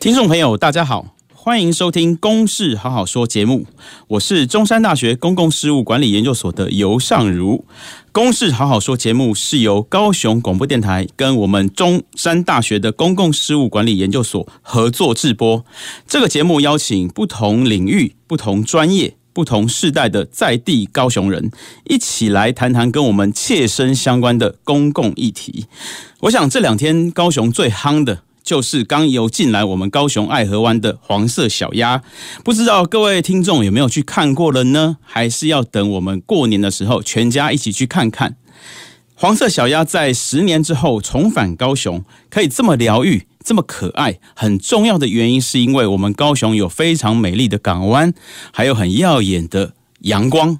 听众朋友，大家好，欢迎收听《公事好好说》节目，我是中山大学公共事务管理研究所的游尚儒。《公事好好说》节目是由高雄广播电台跟我们中山大学的公共事务管理研究所合作制播。这个节目邀请不同领域、不同专业、不同世代的在地高雄人，一起来谈谈跟我们切身相关的公共议题。我想这两天高雄最夯的。就是刚游进来我们高雄爱河湾的黄色小鸭，不知道各位听众有没有去看过了呢？还是要等我们过年的时候全家一起去看看？黄色小鸭在十年之后重返高雄，可以这么疗愈、这么可爱，很重要的原因是因为我们高雄有非常美丽的港湾，还有很耀眼的阳光，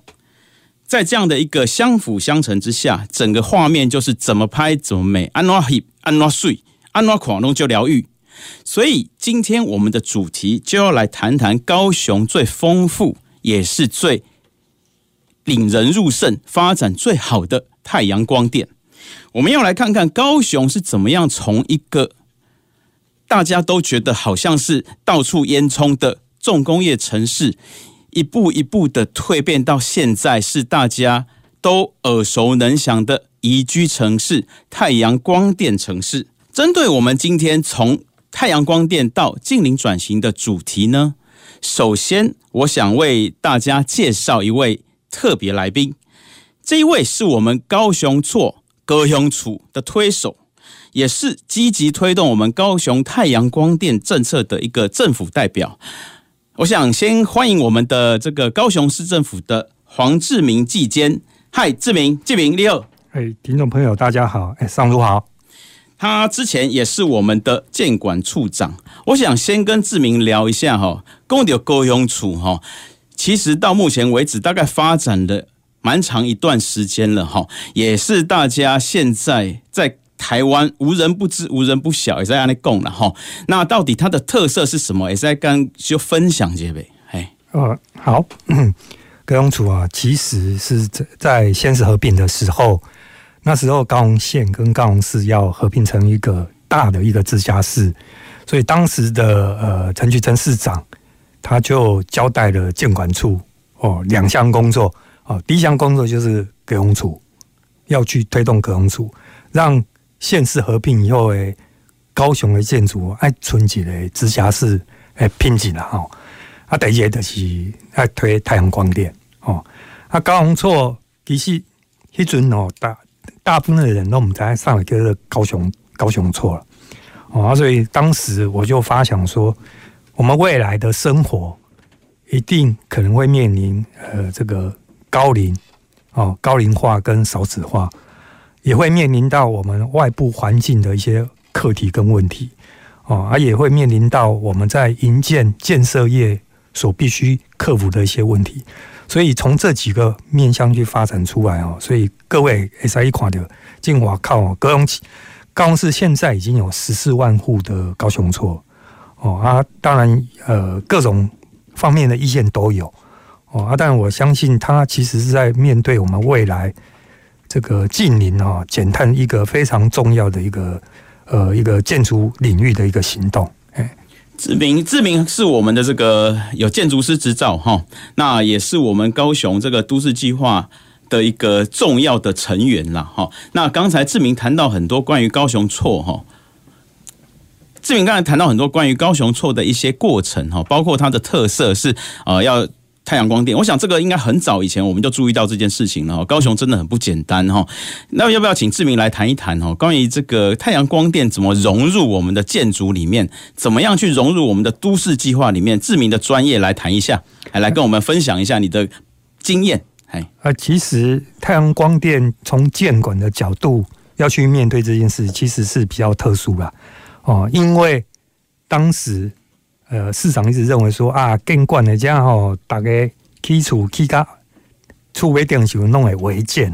在这样的一个相辅相成之下，整个画面就是怎么拍怎么美，安怎翕安怎水。安诺狂龙就疗愈，所以今天我们的主题就要来谈谈高雄最丰富也是最引人入胜、发展最好的太阳光电。我们要来看看高雄是怎么样从一个大家都觉得好像是到处烟囱的重工业城市，一步一步的蜕变到现在是大家都耳熟能详的宜居城市、太阳光电城市。针对我们今天从太阳光电到净零转型的主题呢，首先我想为大家介绍一位特别来宾。这一位是我们高雄错高雄处的推手，也是积极推动我们高雄太阳光电政策的一个政府代表。我想先欢迎我们的这个高雄市政府的黄志明技监。嗨，志明，志明你好。哎，听众朋友大家好。哎，上午好。他之前也是我们的建管处长，我想先跟志明聊一下哈，公有高雄处哈，其实到目前为止大概发展了蛮长一段时间了哈，也是大家现在在台湾无人不知、无人不晓，也在那里供了哈。那到底它的特色是什么？也在跟就分享这边。哎，呃，好，高雄处啊，其实是在在先是合并的时候。那时候高雄县跟高雄市要合并成一个大的一个直辖市，所以当时的呃陈菊珍市长他就交代了建管处哦两项工作哦，第一项工作就是高雄处要去推动高雄处，让县市合并以后诶，高雄的建筑爱村级的直辖市诶聘请了哈，啊第二个就是爱推太阳光电哦，啊高雄处其实迄阵哦大。大部分的人都不知道上了就是高雄高雄错了哦，所以当时我就发想说，我们未来的生活一定可能会面临呃这个高龄哦高龄化跟少子化，也会面临到我们外部环境的一些课题跟问题哦，而也会面临到我们在营建建设业所必须克服的一些问题。所以从这几个面向去发展出来哦，所以各位 S I 一看到，进华靠高雄高雄市现在已经有十四万户的高雄厝哦啊，当然呃各种方面的意见都有哦啊，但我相信他其实是在面对我们未来这个近邻啊减碳一个非常重要的一个呃一个建筑领域的一个行动。志明，志明是我们的这个有建筑师执照哈，那也是我们高雄这个都市计划的一个重要的成员了哈。那刚才志明谈到很多关于高雄错哈，志明刚才谈到很多关于高雄错的一些过程哈，包括它的特色是呃要。太阳光电，我想这个应该很早以前我们就注意到这件事情了。高雄真的很不简单哈，那要不要请志明来谈一谈哈？关于这个太阳光电怎么融入我们的建筑里面，怎么样去融入我们的都市计划里面？志明的专业来谈一下，来来跟我们分享一下你的经验。哎，啊，其实太阳光电从建管的角度要去面对这件事，其实是比较特殊了。哦，因为当时呃，市长一直认为说啊，建管的这样吼，大家起厝起家，厝尾顶就弄个违建。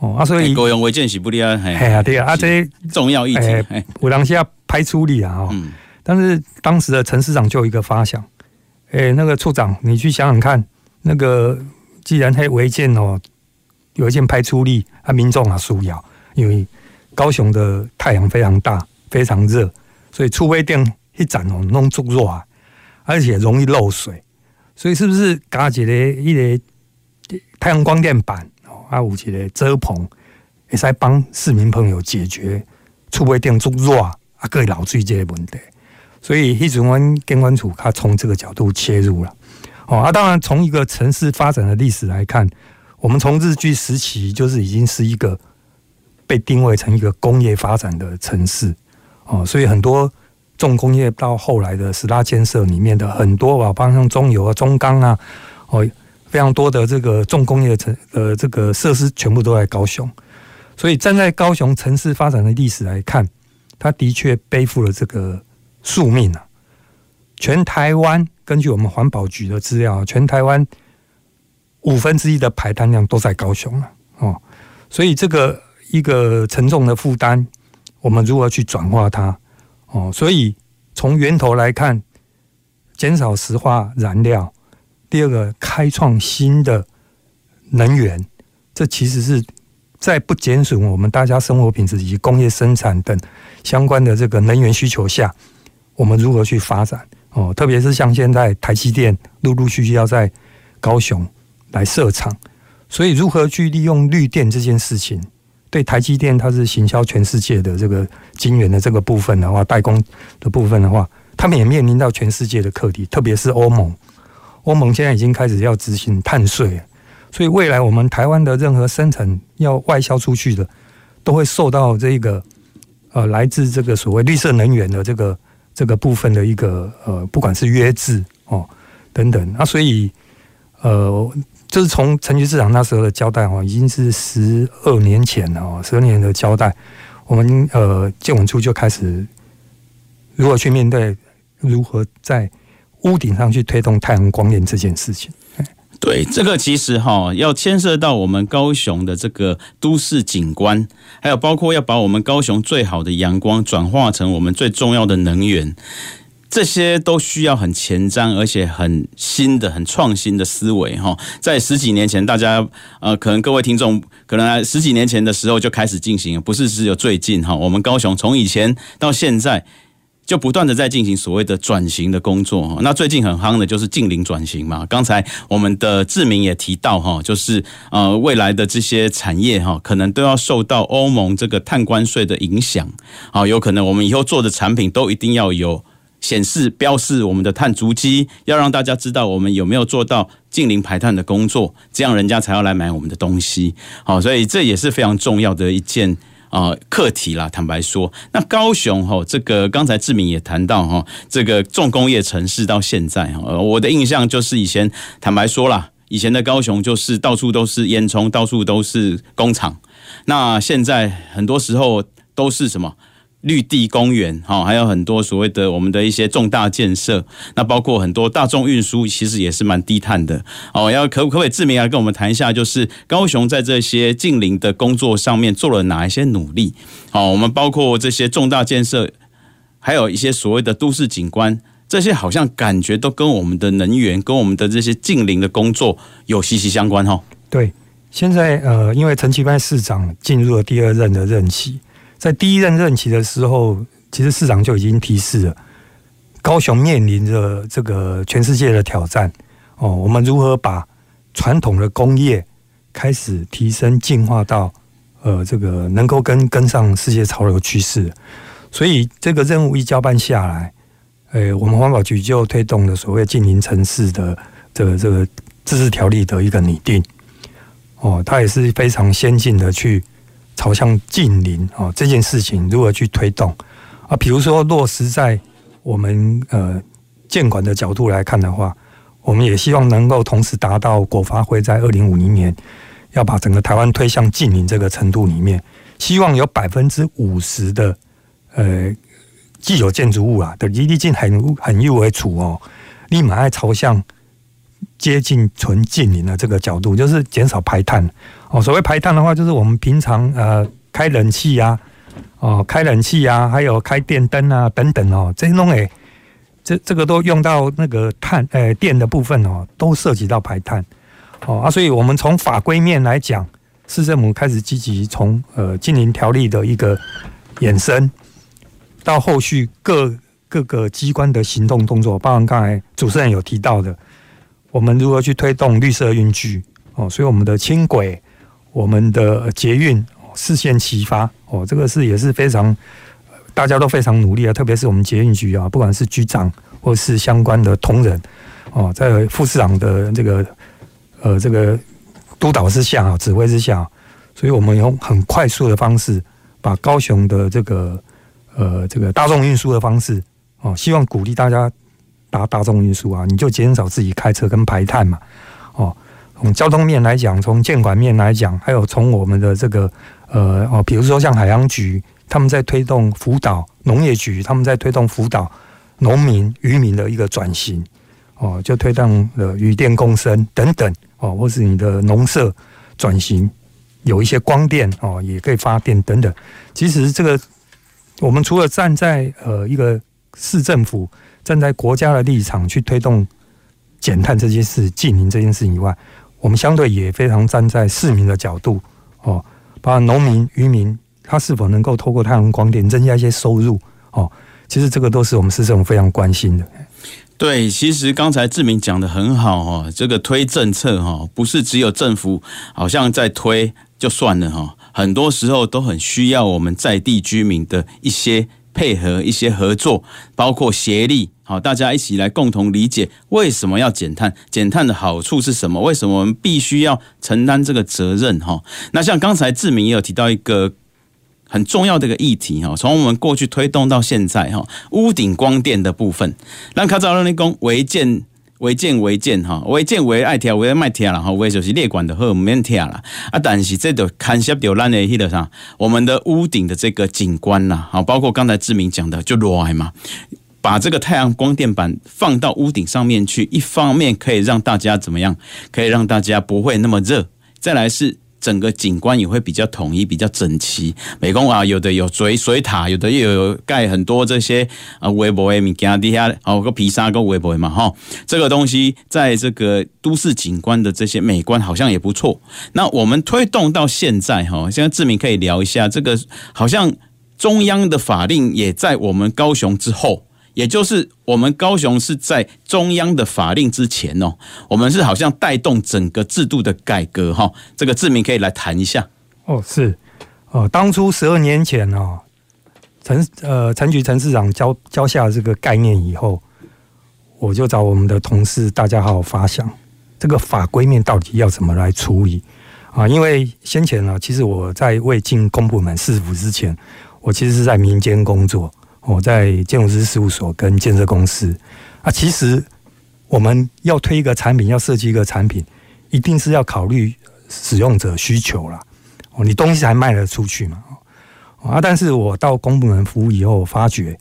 哦啊，所以高用违建是不利啊，嘿。啊对啊，啊这重要议题，有当下拍出力啊，嗯，但是当时的陈市长就有一个发想，哎，那个处长，你去想想看，那个既然黑违建哦，有一件拍出力，啊，民众啊需要，因为高雄的太阳非常大，非常热，所以厝尾顶。一盏哦，弄足热，而且容易漏水，所以是不是加一个一个太阳光电板哦，啊，有一个遮棚，会使帮市民朋友解决厝尾电足热啊，可以漏水这个问题。所以，迄阵我们建管处他从这个角度切入了。哦，啊，当然从一个城市发展的历史来看，我们从日据时期就是已经是一个被定位成一个工业发展的城市哦，所以很多。重工业到后来的十大建设里面的很多啊，包括像中油啊、中钢啊，哦，非常多的这个重工业城呃这个设施全部都在高雄，所以站在高雄城市发展的历史来看，它的确背负了这个宿命啊。全台湾根据我们环保局的资料，全台湾五分之一的排碳量都在高雄了哦，所以这个一个沉重的负担，我们如何去转化它？哦，所以从源头来看，减少石化燃料；第二个，开创新的能源，这其实是在不减损我们大家生活品质以及工业生产等相关的这个能源需求下，我们如何去发展？哦，特别是像现在台积电陆陆续续要在高雄来设厂，所以如何去利用绿电这件事情？对台积电，它是行销全世界的这个晶圆的这个部分的话，代工的部分的话，他们也面临到全世界的课题，特别是欧盟。欧盟现在已经开始要执行碳税，所以未来我们台湾的任何生产要外销出去的，都会受到这个呃来自这个所谓绿色能源的这个这个部分的一个呃，不管是约制哦等等那，所以呃。就是从陈局市长那时候的交代哈，已经是十二年前了哦，十二年的交代，我们呃建管处就开始如何去面对，如何在屋顶上去推动太阳光电这件事情。对，这个其实哈要牵涉到我们高雄的这个都市景观，还有包括要把我们高雄最好的阳光转化成我们最重要的能源。这些都需要很前瞻，而且很新的、很创新的思维哈。在十几年前，大家呃，可能各位听众可能十几年前的时候就开始进行，不是只有最近哈。我们高雄从以前到现在，就不断的在进行所谓的转型的工作哈。那最近很夯的就是近零转型嘛。刚才我们的志明也提到哈，就是呃未来的这些产业哈，可能都要受到欧盟这个碳关税的影响啊，有可能我们以后做的产品都一定要有。显示标示我们的碳足迹，要让大家知道我们有没有做到净零排碳的工作，这样人家才要来买我们的东西。好，所以这也是非常重要的一件啊课题啦。坦白说，那高雄哈，这个刚才志明也谈到哈，这个重工业城市到现在哈，我的印象就是以前坦白说啦，以前的高雄就是到处都是烟囱，到处都是工厂。那现在很多时候都是什么？绿地公园，哈，还有很多所谓的我们的一些重大建设，那包括很多大众运输，其实也是蛮低碳的。哦，要可不可以志明来跟我们谈一下，就是高雄在这些近邻的工作上面做了哪一些努力？哦，我们包括这些重大建设，还有一些所谓的都市景观，这些好像感觉都跟我们的能源、跟我们的这些近邻的工作有息息相关，哈。对，现在呃，因为陈其迈市长进入了第二任的任期。在第一任任期的时候，其实市长就已经提示了，高雄面临着这个全世界的挑战哦。我们如何把传统的工业开始提升进化到呃这个能够跟跟上世界潮流趋势？所以这个任务一交办下来，诶，我们环保局就推动了所谓近邻城市的这个这个自治条例的一个拟定哦，它也是非常先进的去。朝向净零啊这件事情如何去推动啊？比如说落实在我们呃建管的角度来看的话，我们也希望能够同时达到国发会在二零五零年要把整个台湾推向净零这个程度里面，希望有百分之五十的呃既有建筑物啊的离地近很很右为处哦，立马爱朝向接近纯净零的这个角度，就是减少排碳哦。所谓排碳的话，就是我们平常呃开冷气呀，哦开冷气啊，还有开电灯啊等等哦，这些东西这这个都用到那个碳呃电的部分哦，都涉及到排碳哦啊，所以我们从法规面来讲。市政府开始积极从呃禁零条例的一个衍生，到后续各各个机关的行动动作，包含刚才主持人有提到的，我们如何去推动绿色运具哦，所以我们的轻轨、我们的捷运四线齐发哦，这个是也是非常大家都非常努力啊，特别是我们捷运局啊，不管是局长或是相关的同仁哦，在副市长的这个呃这个。督导之下啊，指挥之下，所以我们用很快速的方式，把高雄的这个呃这个大众运输的方式哦，希望鼓励大家搭大众运输啊，你就减少自己开车跟排碳嘛哦。从交通面来讲，从建管面来讲，还有从我们的这个呃哦，比如说像海洋局他们在推动辅导农业局他们在推动辅导农民渔民的一个转型哦，就推动了渔电共生等等。哦，或是你的农舍转型，有一些光电哦，也可以发电等等。其实这个，我们除了站在呃一个市政府，站在国家的立场去推动减碳这件事、净零这件事以外，我们相对也非常站在市民的角度哦，把农民、渔民，他是否能够透过太阳光电增加一些收入哦，其实这个都是我们市政府非常关心的。对，其实刚才志明讲得很好哦，这个推政策哈，不是只有政府好像在推就算了哈，很多时候都很需要我们在地居民的一些配合、一些合作，包括协力，好，大家一起来共同理解为什么要减碳，减碳的好处是什么？为什么我们必须要承担这个责任？哈，那像刚才志明也有提到一个。很重要的一个议题哈，从我们过去推动到现在哈，屋顶光电的部分，让卡早让你讲违建违建违建哈，违建违爱贴违卖贴了哈，违就是列管的和免贴了啊，但是这都看下掉烂的迄个啥，我们的屋顶的这个景观啦，好，包括刚才志明讲的就裸嘛，把这个太阳光电板放到屋顶上面去，一方面可以让大家怎么样，可以让大家不会那么热，再来是。整个景观也会比较统一，比较整齐。美工啊，有的有水水塔，有的又有盖很多这些啊围脖的物件底下，哦个皮沙个围脖嘛哈。这个东西在这个都市景观的这些美观好像也不错。那我们推动到现在哈，现在志明可以聊一下这个，好像中央的法令也在我们高雄之后。也就是我们高雄是在中央的法令之前哦，我们是好像带动整个制度的改革哈。这个志明可以来谈一下哦，是哦，当初十二年前哦，陈呃陈局陈市长交交下这个概念以后，我就找我们的同事大家好好发想这个法规面到底要怎么来处理啊？因为先前呢，其实我在未进公部门市府之前，我其实是在民间工作。我在建筑师事务所跟建设公司啊，其实我们要推一个产品，要设计一个产品，一定是要考虑使用者需求啦。哦，你东西才卖得出去嘛。啊，但是我到公部门服务以后，我发觉，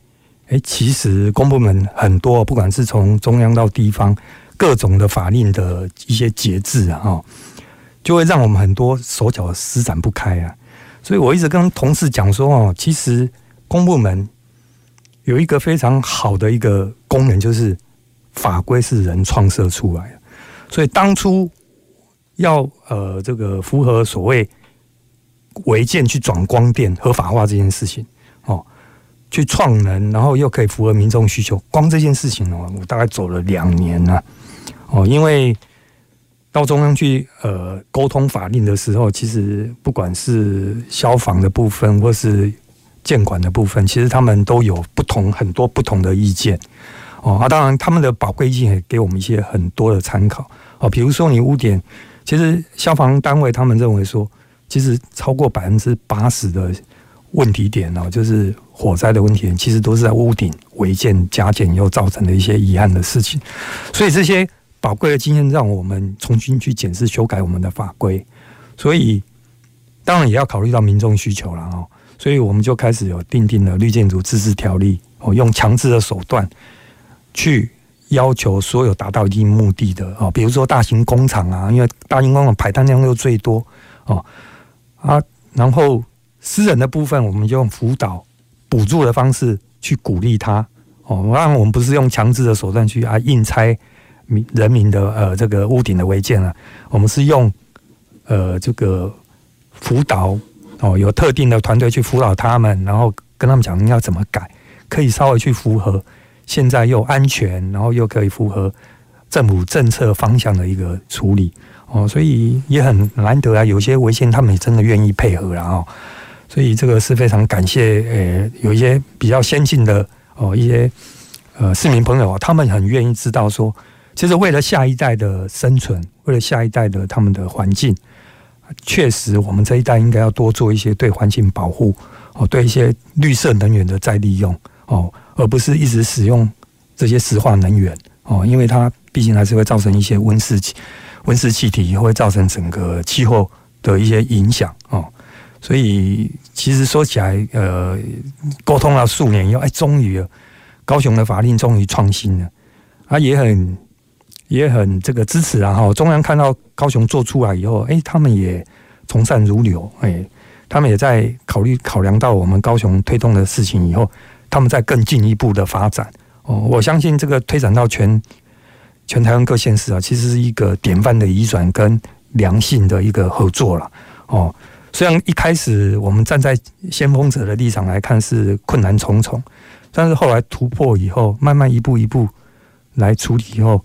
哎，其实公部门很多，不管是从中央到地方，各种的法令的一些节制啊，就会让我们很多手脚施展不开啊。所以我一直跟同事讲说，哦，其实公部门。有一个非常好的一个功能，就是法规是人创设出来的，所以当初要呃这个符合所谓违建去转光电合法化这件事情哦，去创能，然后又可以符合民众需求，光这件事情哦，我大概走了两年了哦，因为到中央去呃沟通法令的时候，其实不管是消防的部分或是。建管的部分，其实他们都有不同很多不同的意见哦。啊，当然他们的宝贵意见也给我们一些很多的参考哦。比如说你屋顶，其实消防单位他们认为说，其实超过百分之八十的问题点哦，就是火灾的问题点，其实都是在屋顶违建加建又造成的一些遗憾的事情。所以这些宝贵的经验，让我们重新去检视修改我们的法规。所以当然也要考虑到民众需求了哦。所以我们就开始有订定了绿建筑自治条例哦，用强制的手段去要求所有达到一定目的的哦，比如说大型工厂啊，因为大型工厂排碳量又最多哦啊，然后私人的部分，我们就用辅导、补助的方式去鼓励他哦，当然我们不是用强制的手段去啊硬拆民人民的呃这个屋顶的违建啊，我们是用呃这个辅导哦，有特定的团队去辅导他们，然后跟他们讲要怎么改。可以稍微去符合现在又安全，然后又可以符合政府政策方向的一个处理哦，所以也很难得啊。有些违建他们也真的愿意配合了哦，所以这个是非常感谢。呃，有一些比较先进的哦，一些呃市民朋友啊，他们很愿意知道说，其实为了下一代的生存，为了下一代的他们的环境，确实我们这一代应该要多做一些对环境保护哦，对一些绿色能源的再利用。哦，而不是一直使用这些石化能源哦，因为它毕竟还是会造成一些温室气温室气体，会造成整个气候的一些影响哦。所以其实说起来，呃，沟通了数年以后，哎，终于高雄的法令终于创新了，啊，也很也很这个支持啊哈。中央看到高雄做出来以后，哎，他们也从善如流，哎，他们也在考虑考量到我们高雄推动的事情以后。他们在更进一步的发展哦，我相信这个推展到全全台湾各县市啊，其实是一个典范的移转跟良性的一个合作了哦。虽然一开始我们站在先锋者的立场来看是困难重重，但是后来突破以后，慢慢一步一步来处理以后，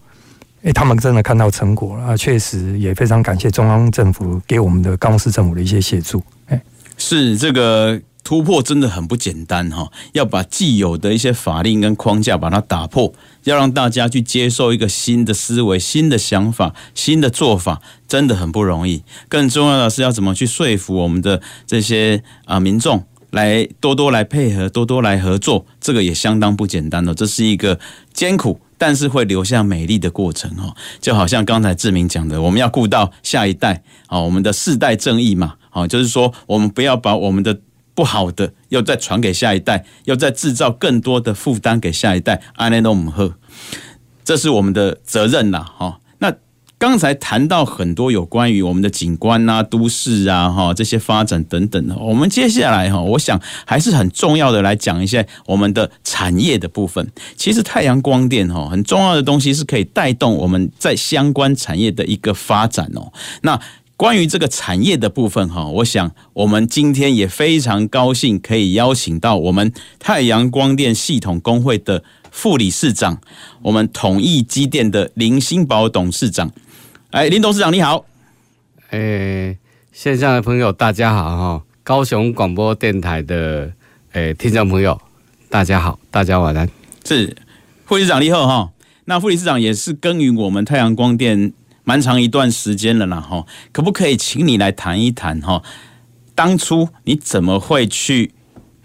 诶，他们真的看到成果了啊！确实也非常感谢中央政府给我们的高雄市政府的一些协助。诶，是这个。突破真的很不简单哈，要把既有的一些法令跟框架把它打破，要让大家去接受一个新的思维、新的想法、新的做法，真的很不容易。更重要的是要怎么去说服我们的这些啊民众来多多来配合、多多来合作，这个也相当不简单的。这是一个艰苦，但是会留下美丽的过程哦。就好像刚才志明讲的，我们要顾到下一代啊，我们的世代正义嘛，啊，就是说我们不要把我们的。不好的，又再传给下一代，又再制造更多的负担给下一代，安内都姆赫，这是我们的责任呐，哈。刚才谈到很多有关于我们的景观啊、都市啊、哈这些发展等等的，我们接下来哈，我想还是很重要的来讲一下我们的产业的部分。其实太阳光电哈，很重要的东西是可以带动我们在相关产业的一个发展哦。那关于这个产业的部分哈，我想我们今天也非常高兴可以邀请到我们太阳光电系统工会的副理事长，我们统一机电的林新宝董事长。哎，林董事长你好。哎，线上的朋友大家好哈，高雄广播电台的哎听众朋友大家好，大家晚安。是副理事长你好哈，那副理事长也是耕耘我们太阳光电。蛮长一段时间了啦，哈，可不可以请你来谈一谈哈？当初你怎么会去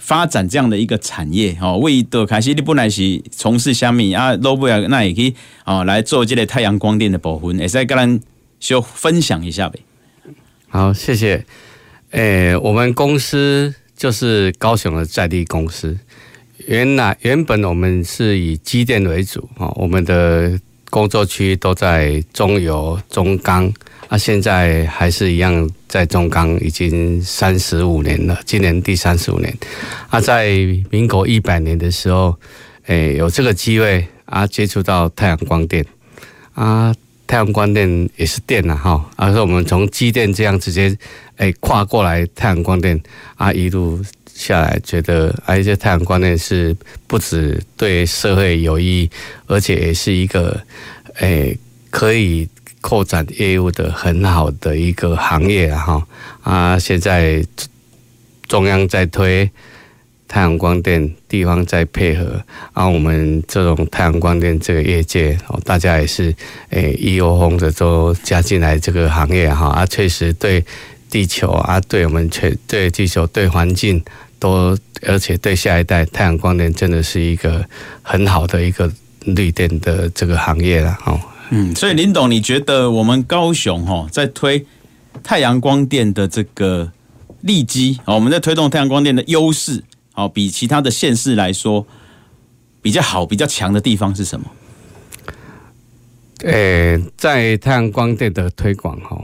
发展这样的一个产业？哈，为的开始你本来是从事虾米啊？罗布亚那也可以啊，来做这个太阳光电的保护，也再跟咱就分享一下呗。好，谢谢。诶、欸，我们公司就是高雄的在地公司，原来原本我们是以机电为主啊，我们的。工作区都在中油、中钢，啊，现在还是一样在中钢，已经三十五年了，今年第三十五年。啊，在民国一百年的时候，诶，有这个机会啊，接触到太阳光电，啊，太阳光电也是电呐，哈，而是我们从机电这样直接诶跨过来太阳光电，啊，一路。下来觉得，而且太阳光电是不止对社会有益，而且也是一个诶、可以扩展业务的很好的一个行业哈啊！现在中央在推太阳光电，地方在配合，啊，我们这种太阳光电这个业界哦，大家也是诶一窝蜂的都加进来这个行业哈啊，确实对地球啊，对我们全对地球对环境。都，而且对下一代，太阳光电真的是一个很好的一个绿电的这个行业了哦。嗯，所以林董，你觉得我们高雄哈在推太阳光电的这个利基，我们在推动太阳光电的优势，好比其他的县市来说，比较好、比较强的地方是什么？诶、欸，在太阳光电的推广哈，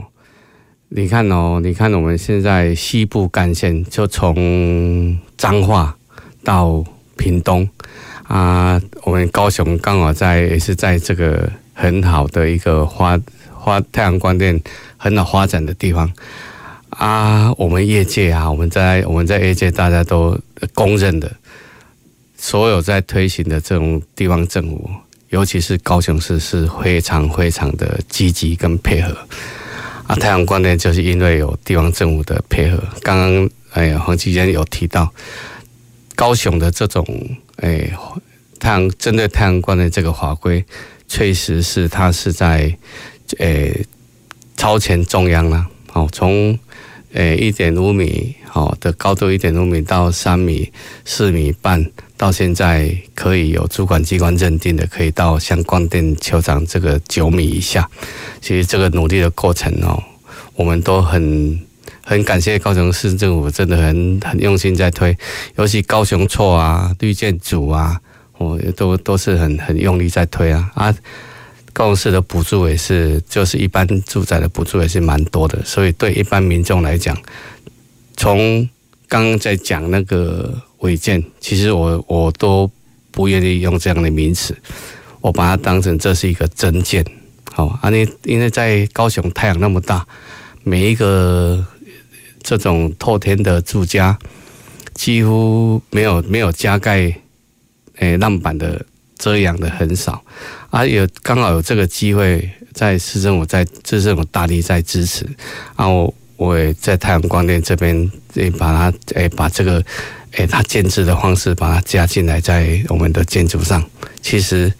你看哦，你看我们现在西部干线就从彰化到屏东啊，我们高雄刚好在也是在这个很好的一个发发太阳光电很好发展的地方啊，我们业界啊，我们在我们在业界大家都公认的，所有在推行的这种地方政府。尤其是高雄市是非常非常的积极跟配合啊！太阳光呢就是因为有地方政府的配合。刚刚哎呀，黄期间有提到高雄的这种哎太阳针对太阳光的这个法规，确实是它是在哎超前中央了。哦，从诶一点五米好的高度，一点五米到三米、四米半。到现在可以有主管机关认定的，可以到像光电球场这个九米以下。其实这个努力的过程哦，我们都很很感谢高雄市政府，真的很很用心在推。尤其高雄错啊、绿建组啊，我都都是很很用力在推啊啊。高雄市的补助也是，就是一般住宅的补助也是蛮多的，所以对一般民众来讲，从刚刚在讲那个。违建，其实我我都不愿意用这样的名词，我把它当成这是一个真建。好，啊，你因为在高雄太阳那么大，每一个这种透天的住家几乎没有没有加盖诶浪板的遮阳的很少，啊，有刚好有这个机会，在市政府在市政府大力在支持，然后我也在太阳光电这边也把它诶把这个。诶，它建置的方式把它加进来，在我们的建筑上，其实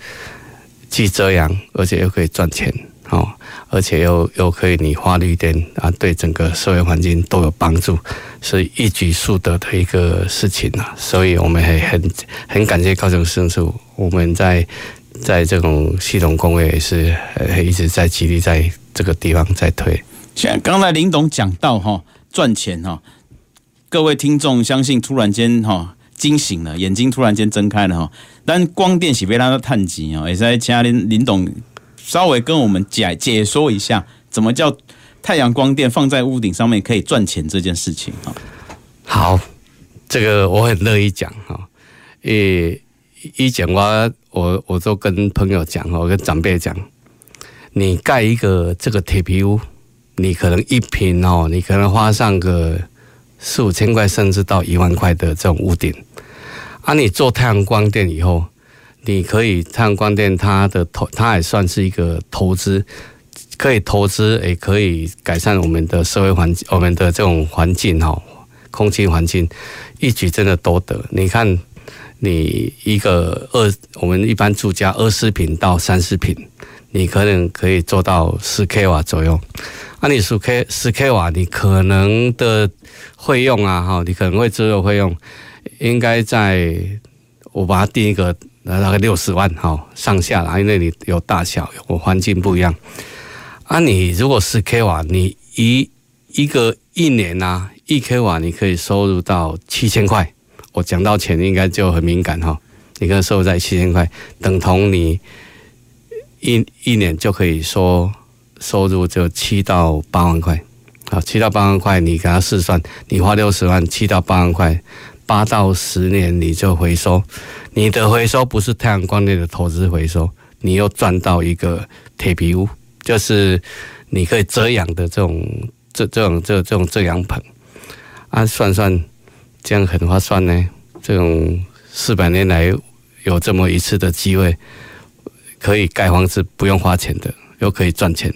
既遮阳，而且又可以赚钱，哦，而且又又可以你花绿电啊，对整个社会环境都有帮助，是一举数得的一个事情啊。所以我们还很很感谢高雄市政府，我们在在这种系统工位也是一直在极力在这个地方在推。像刚才林董讲到哈，赚钱哈。各位听众，相信突然间哈惊醒了，眼睛突然间睁开了哈。但光电是被他的探级啊，也是请林林董稍微跟我们解解说一下，怎么叫太阳光电放在屋顶上面可以赚钱这件事情啊。好，这个我很乐意讲哈。诶，以前我我我都跟朋友讲，我跟长辈讲，你盖一个这个铁皮屋，你可能一平哦，你可能花上个。四五千块，甚至到一万块的这种屋顶，啊，你做太阳光电以后，你可以太阳光电它的投，它也算是一个投资，可以投资，也可以改善我们的社会环境，我们的这种环境哈，空气环境，一举真的多得。你看，你一个二，我们一般住家二十平到三十平，你可能可以做到十 k 瓦左右。那、啊、你十 k 十 k 瓦，你可能的费用啊，哈，你可能会只有费用，应该在我把它定一个那大概六十万哈上下啦，因为你有大小有环境不一样。啊，你如果是 k 瓦，你一一个一年呐、一 k 瓦你可以收入到七千块。我讲到钱应该就很敏感哈，你可以收入在七千块，等同你一一年就可以说。收入就七到八万块，好，七到八万块，你给他试算，你花六十万，七到八万块，八到十年你就回收，你的回收不是太阳光电的投资回收，你又赚到一个铁皮屋，就是你可以遮阳的这种这这种这这种遮阳棚，啊，算算这样很划算呢，这种四百年来有这么一次的机会，可以盖房子不用花钱的，又可以赚钱。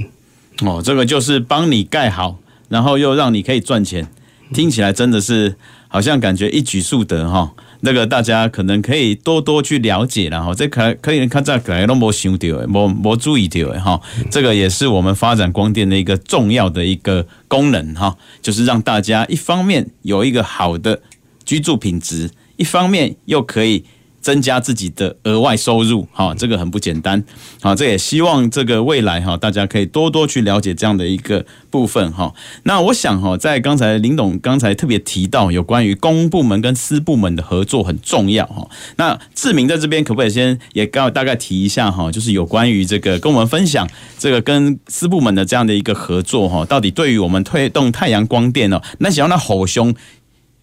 哦，这个就是帮你盖好，然后又让你可以赚钱，听起来真的是好像感觉一举数得哈。那个大家可能可以多多去了解，然后这可可以看在可能都没想到，没没注意到的哈。这个也是我们发展光电的一个重要的一个功能哈，就是让大家一方面有一个好的居住品质，一方面又可以增加自己的额外收入，哈，这个很不简单，好，这也希望这个未来哈，大家可以多多去了解这样的一个部分哈。那我想哈，在刚才林董刚才特别提到有关于公部门跟私部门的合作很重要哈。那志明在这边可不可以先也告大概提一下哈，就是有关于这个跟我们分享这个跟私部门的这样的一个合作哈，到底对于我们推动太阳光电哦，那想要那好兄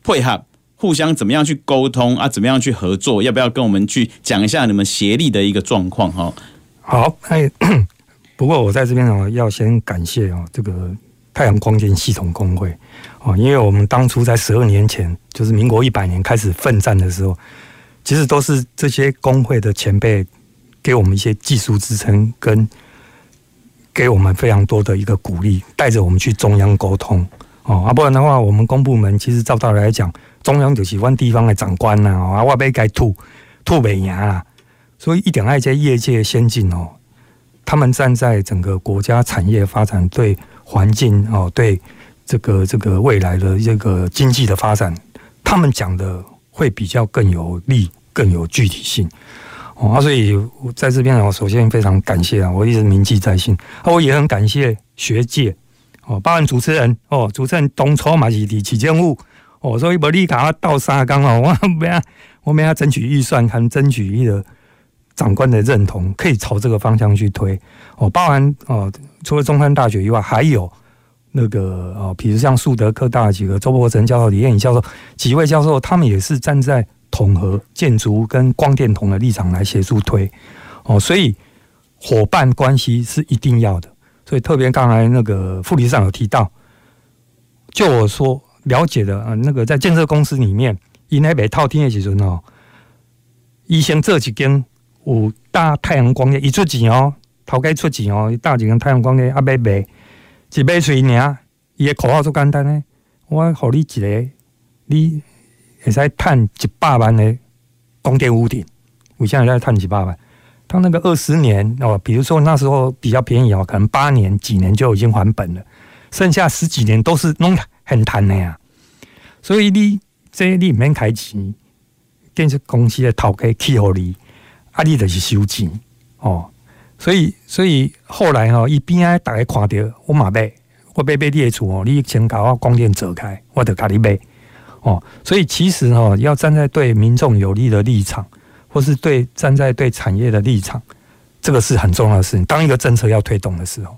配合。互相怎么样去沟通啊？怎么样去合作？要不要跟我们去讲一下你们协力的一个状况？哈，好，哎，不过我在这边呢，要先感谢啊，这个太阳光电系统工会哦，因为我们当初在十二年前，就是民国一百年开始奋战的时候，其实都是这些工会的前辈给我们一些技术支撑，跟给我们非常多的一个鼓励，带着我们去中央沟通哦，啊，不然的话，我们公部门其实照道理来讲。中央就是阮地方的长官呐，啊，我要该吐吐袂赢啦，所以一点爱在业界先进哦，他们站在整个国家产业发展、对环境哦、对这个这个未来的这个经济的发展，他们讲的会比较更有力、更有具体性哦啊。所以我在这边我首先非常感谢啊，我一直铭记在心啊，我也很感谢学界哦，包含主持人哦，主持人当初嘛是伫市政府。哦，所以无你甲我斗三工哦，我没啊，我没要争取预算，还争取一个长官的认同，可以朝这个方向去推。哦，包含哦，除了中山大学以外，还有那个哦，比如像树德科大几个周伯成教授、李彦颖教授几位教授，他们也是站在统合建筑跟光电统的立场来协助推。哦，所以伙伴关系是一定要的。所以特别刚才那个副理事长有提到，就我说。了解的啊，那个在建设公司里面，因那边套天的时阵哦，以前这几间有大太阳光电一出钱哦，头家出钱哦，大几间太阳光电啊买卖，一买出尔，伊的口号就简单呢，我给你一个，你会使赚一百万的光电屋顶，我现在在赚几百万，他那个二十年哦，比如说那时候比较便宜哦，可能八年几年就已经还本了，剩下十几年都是弄。很贪的呀，所以你这你免开钱，建设公司的头家起互你，啊，你就是收钱哦。所以所以后来哦，一边啊，大家看到我嘛买，我买买你的厝哦，你先搞我光电走开，我就给你买哦。所以其实哈，要站在对民众有利的立场，或是对站在对产业的立场，这个是很重要的事情。当一个政策要推动的时候。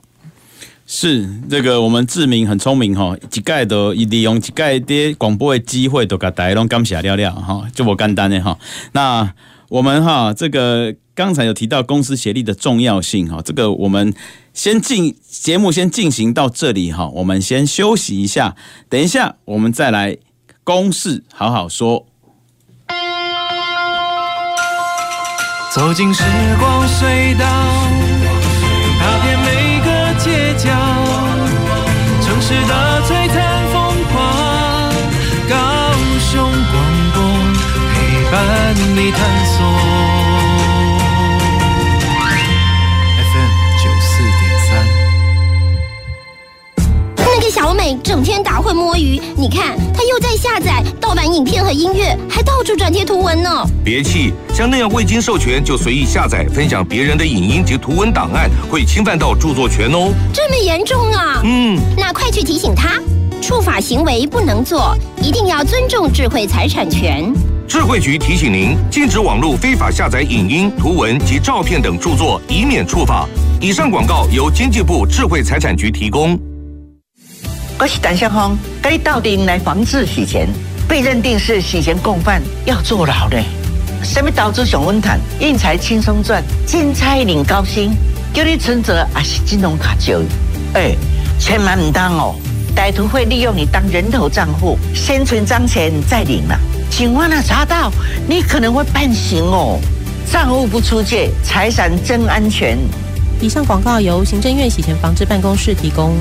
是这个，我们志明很聪明哈，一概都利用一概的广播的机会都给大家拢感谢了了哈，就不简单的哈。那我们哈，这个刚才有提到公司协力的重要性哈，这个我们先进节目先进行到这里哈，我们先休息一下，等一下我们再来公事好好说。走进时光隧道，你探索。小美整天打混摸鱼，你看她又在下载盗版影片和音乐，还到处转贴图文呢。别气，像那样未经授权就随意下载、分享别人的影音及图文档案，会侵犯到著作权哦。这么严重啊？嗯，那快去提醒他，触法行为不能做，一定要尊重智慧财产权。智慧局提醒您，禁止网络非法下载影音、图文及照片等著作，以免触法。以上广告由经济部智慧财产局提供。我是陈相峰，该到底来防治洗钱，被认定是洗钱共犯要坐牢呢？什么导致熊文坦运财轻松赚，金钗领高薪，叫你存折还是金融卡交易？哎，千万唔当哦！歹徒会利用你当人头账户，先存脏钱再领了。警方呢查到，你可能会判刑哦。账户不出借，财产真安全。以上广告由行政院洗钱防治办公室提供。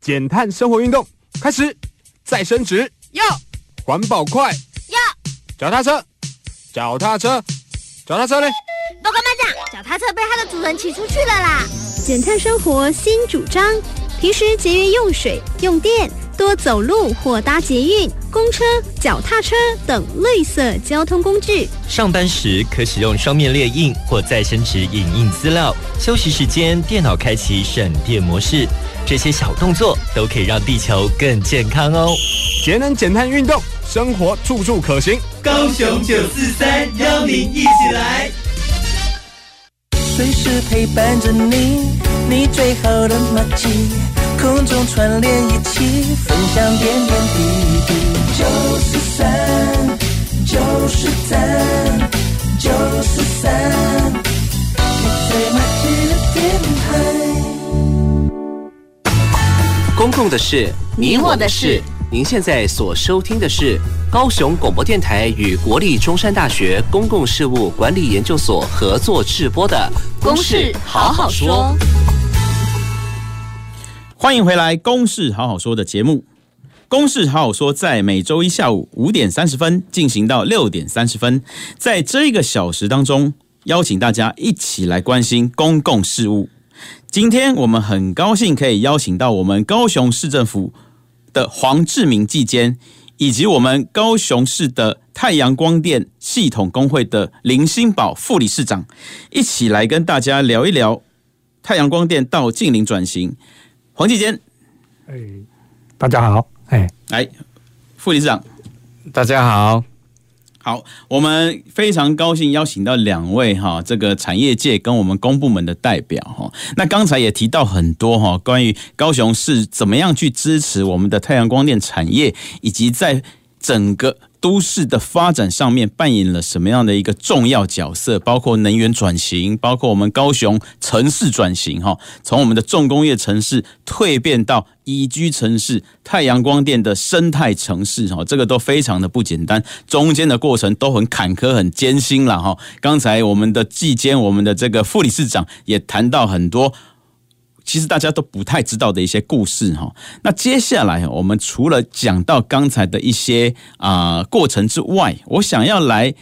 减碳生活运动开始，再升值要环保快要脚踏车，脚踏车，脚踏车嘞！报告班长，脚踏车被它的主人骑出去了啦！减碳生活新主张，平时节约用水用电。多走路或搭捷运、公车、脚踏车等绿色交通工具。上班时可使用双面列印或再生纸影印资料。休息时间，电脑开启省电模式。这些小动作都可以让地球更健康哦。节能减碳运动，生活处处可行。高雄九四三邀您一起来，随时陪伴着你，你最好的默契，空中串联一起，分享点点滴滴。九四三，九四三，九四三，你最默契的电台。公共的事，你我的事。您现在所收听的是高雄广播电台与国立中山大学公共事务管理研究所合作制播的《公事好好说》。欢迎回来，《公事好好说》的节目，《公事好好说》在每周一下午五点三十分进行到六点三十分，在这一个小时当中，邀请大家一起来关心公共事务。今天我们很高兴可以邀请到我们高雄市政府。的黄志明技监，以及我们高雄市的太阳光电系统工会的林新宝副理事长，一起来跟大家聊一聊太阳光电到净零转型。黄继坚，哎，大家好，哎，来，副理事长，大家好。好，我们非常高兴邀请到两位哈，这个产业界跟我们公部门的代表哈。那刚才也提到很多哈，关于高雄市怎么样去支持我们的太阳光电产业，以及在整个。都市的发展上面扮演了什么样的一个重要角色？包括能源转型，包括我们高雄城市转型，哈，从我们的重工业城市蜕变到宜居城市、太阳光电的生态城市，哈，这个都非常的不简单，中间的过程都很坎坷、很艰辛了，哈。刚才我们的纪监，我们的这个副理事长也谈到很多。其实大家都不太知道的一些故事哈，那接下来我们除了讲到刚才的一些啊、呃、过程之外，我想要来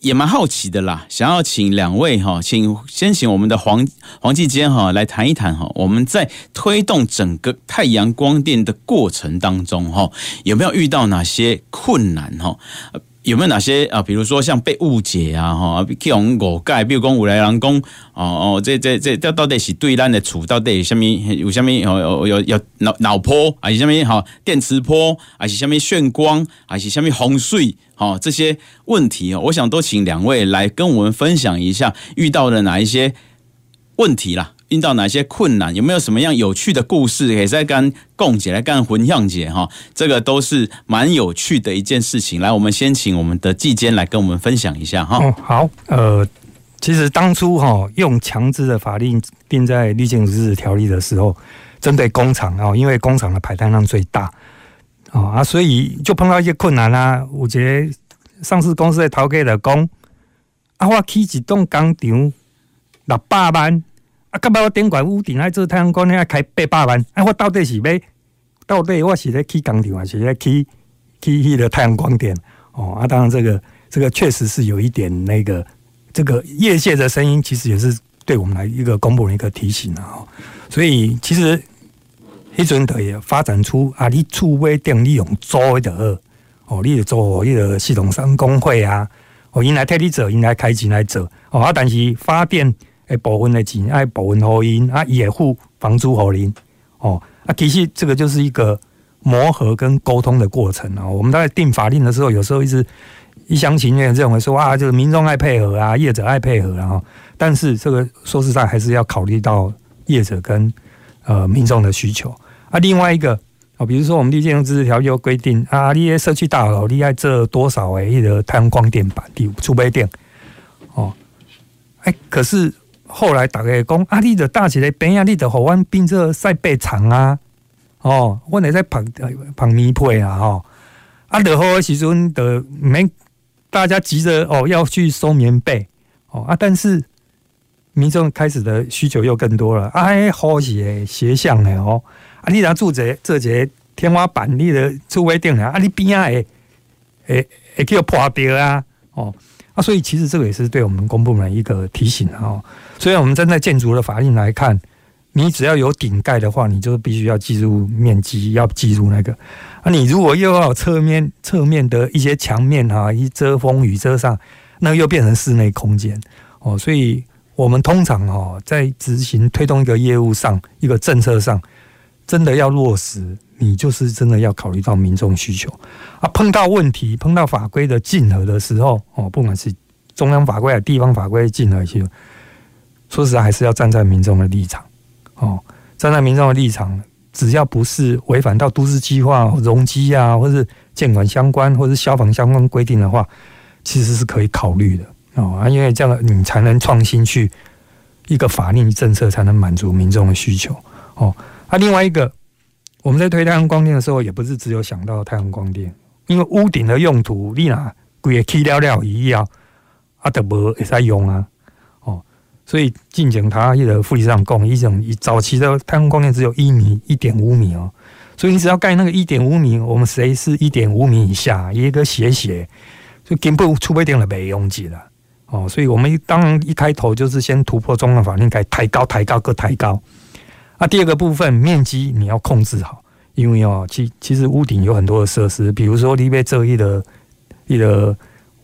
也蛮好奇的啦，想要请两位哈，请先请我们的黄黄继坚哈来谈一谈哈，我们在推动整个太阳光电的过程当中哈，有没有遇到哪些困难哈？有没有哪些啊？比如说像被误解啊，哈，去用误解，比如讲有来人讲，哦哦，这这这这到底是对咱的处到底有什么？有什么有有有脑脑波，还是什么哈？电磁波，还是什么眩光，还是什么洪水？哈，这些问题啊，我想都请两位来跟我们分享一下遇到的哪一些问题啦。遇到哪些困难？有没有什么样有趣的故事？可以再跟共姐来干混样姐哈，这个都是蛮有趣的一件事情。来，我们先请我们的季监来跟我们分享一下哈。哦，好，呃，其实当初哈用强制的法令定在绿建筑条例的时候，针对工厂啊，因为工厂的排碳量最大啊，所以就碰到一些困难啊。我觉得上市公司的头家的工啊，我起一栋工厂六百万。啊！干嘛我顶管屋顶来做太阳光，你要开八百万。啊！我到底是要到底我是咧起工厂，还是咧起起迄个太阳光电？哦啊！当然，这个这个确实是有一点那个这个业界的声音，其实也是对我们来一个公布的一个提醒啊。所以其实迄阵的也发展出啊，你厝买电你用租的好哦，你就做迄个系统商工会啊，哦，因来替你做，因来开钱来做哦啊，但是发电。部分的钱，爱部分合因啊，也付房租合您哦。啊，其实这个就是一个磨合跟沟通的过程啊。我们在定法令的时候，有时候一直一厢情愿认为说啊，就是民众爱配合啊，业者爱配合，然后，但是这个说实在还是要考虑到业者跟呃民众的需求啊。另外一个啊，比如说我们绿建筑自治条例规定啊，你社区大楼你爱这多少诶，一个太阳光电板的储备电哦，哎，可是。后来大家讲啊，你着搭起来边啊，你着互阮变做晒背场啊，哦，阮会使旁旁棉被啊，吼，啊，落雨的时阵着毋免大家急着哦要去收棉被。哦啊，但是民众开始的需求又更多了。啊，雨是会斜向的哦，啊，你若做者做者天花板，你着厝尾顶啊，啊，你边啊会会会叫破掉啊，哦。啊，所以其实这个也是对我们公部门一个提醒啊。所以我们站在建筑的法令来看，你只要有顶盖的话，你就必须要记录面积，要记录那个。啊，你如果又要侧面侧面的一些墙面啊，一遮风雨遮上，那又变成室内空间哦。所以，我们通常哦，在执行推动一个业务上，一个政策上，真的要落实，你就是真的要考虑到民众需求啊。碰到问题，碰到法规的竞合的时候哦，不管是中央法规还是地方法规竞合，其实说实在，还是要站在民众的立场哦，站在民众的立场。只要不是违反到都市计划、容积啊，或是建管相关，或是消防相关规定的话，其实是可以考虑的哦。啊，因为这样你才能创新去一个法令政策，才能满足民众的需求哦。啊，另外一个，我们在推太阳光电的时候，也不是只有想到太阳光电，因为屋顶的用途，你哪规个起了了一样，啊，都无会使用啊。哦所以进前他一个副理事长讲，一种早期的太阳光电只有一米、一点五米哦，所以你只要盖那个一点五米，我们谁是一点五米以下，一个斜斜，就根本出不定了，没用级了哦。所以我们当然一开头就是先突破中央法令，盖抬高、抬高、各抬高。那，第二个部分面积你要控制好，因为哦，其其实屋顶有很多的设施，比如说里边这一的一个。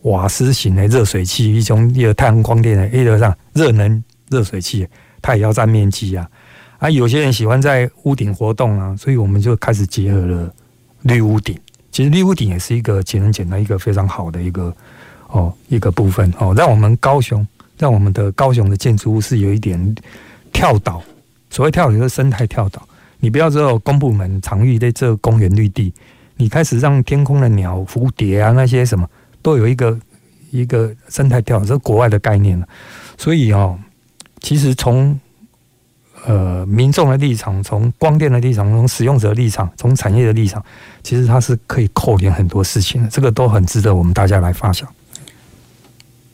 瓦斯型的热水器，一种一个太阳光电的，一个上热能热水器，它也要占面积啊。啊，有些人喜欢在屋顶活动啊，所以我们就开始结合了绿屋顶。其实绿屋顶也是一个节能减碳一个非常好的一个哦一个部分哦，让我们高雄，让我们的高雄的建筑物是有一点跳岛。所谓跳岛就是生态跳岛，你不要只有公部门常域在这公园绿地，你开始让天空的鸟、蝴蝶啊那些什么。都有一个一个生态跳，这是国外的概念了。所以哦，其实从呃民众的立场，从光电的立场，从使用者立场，从产业的立场，其实它是可以扣连很多事情的。这个都很值得我们大家来发想。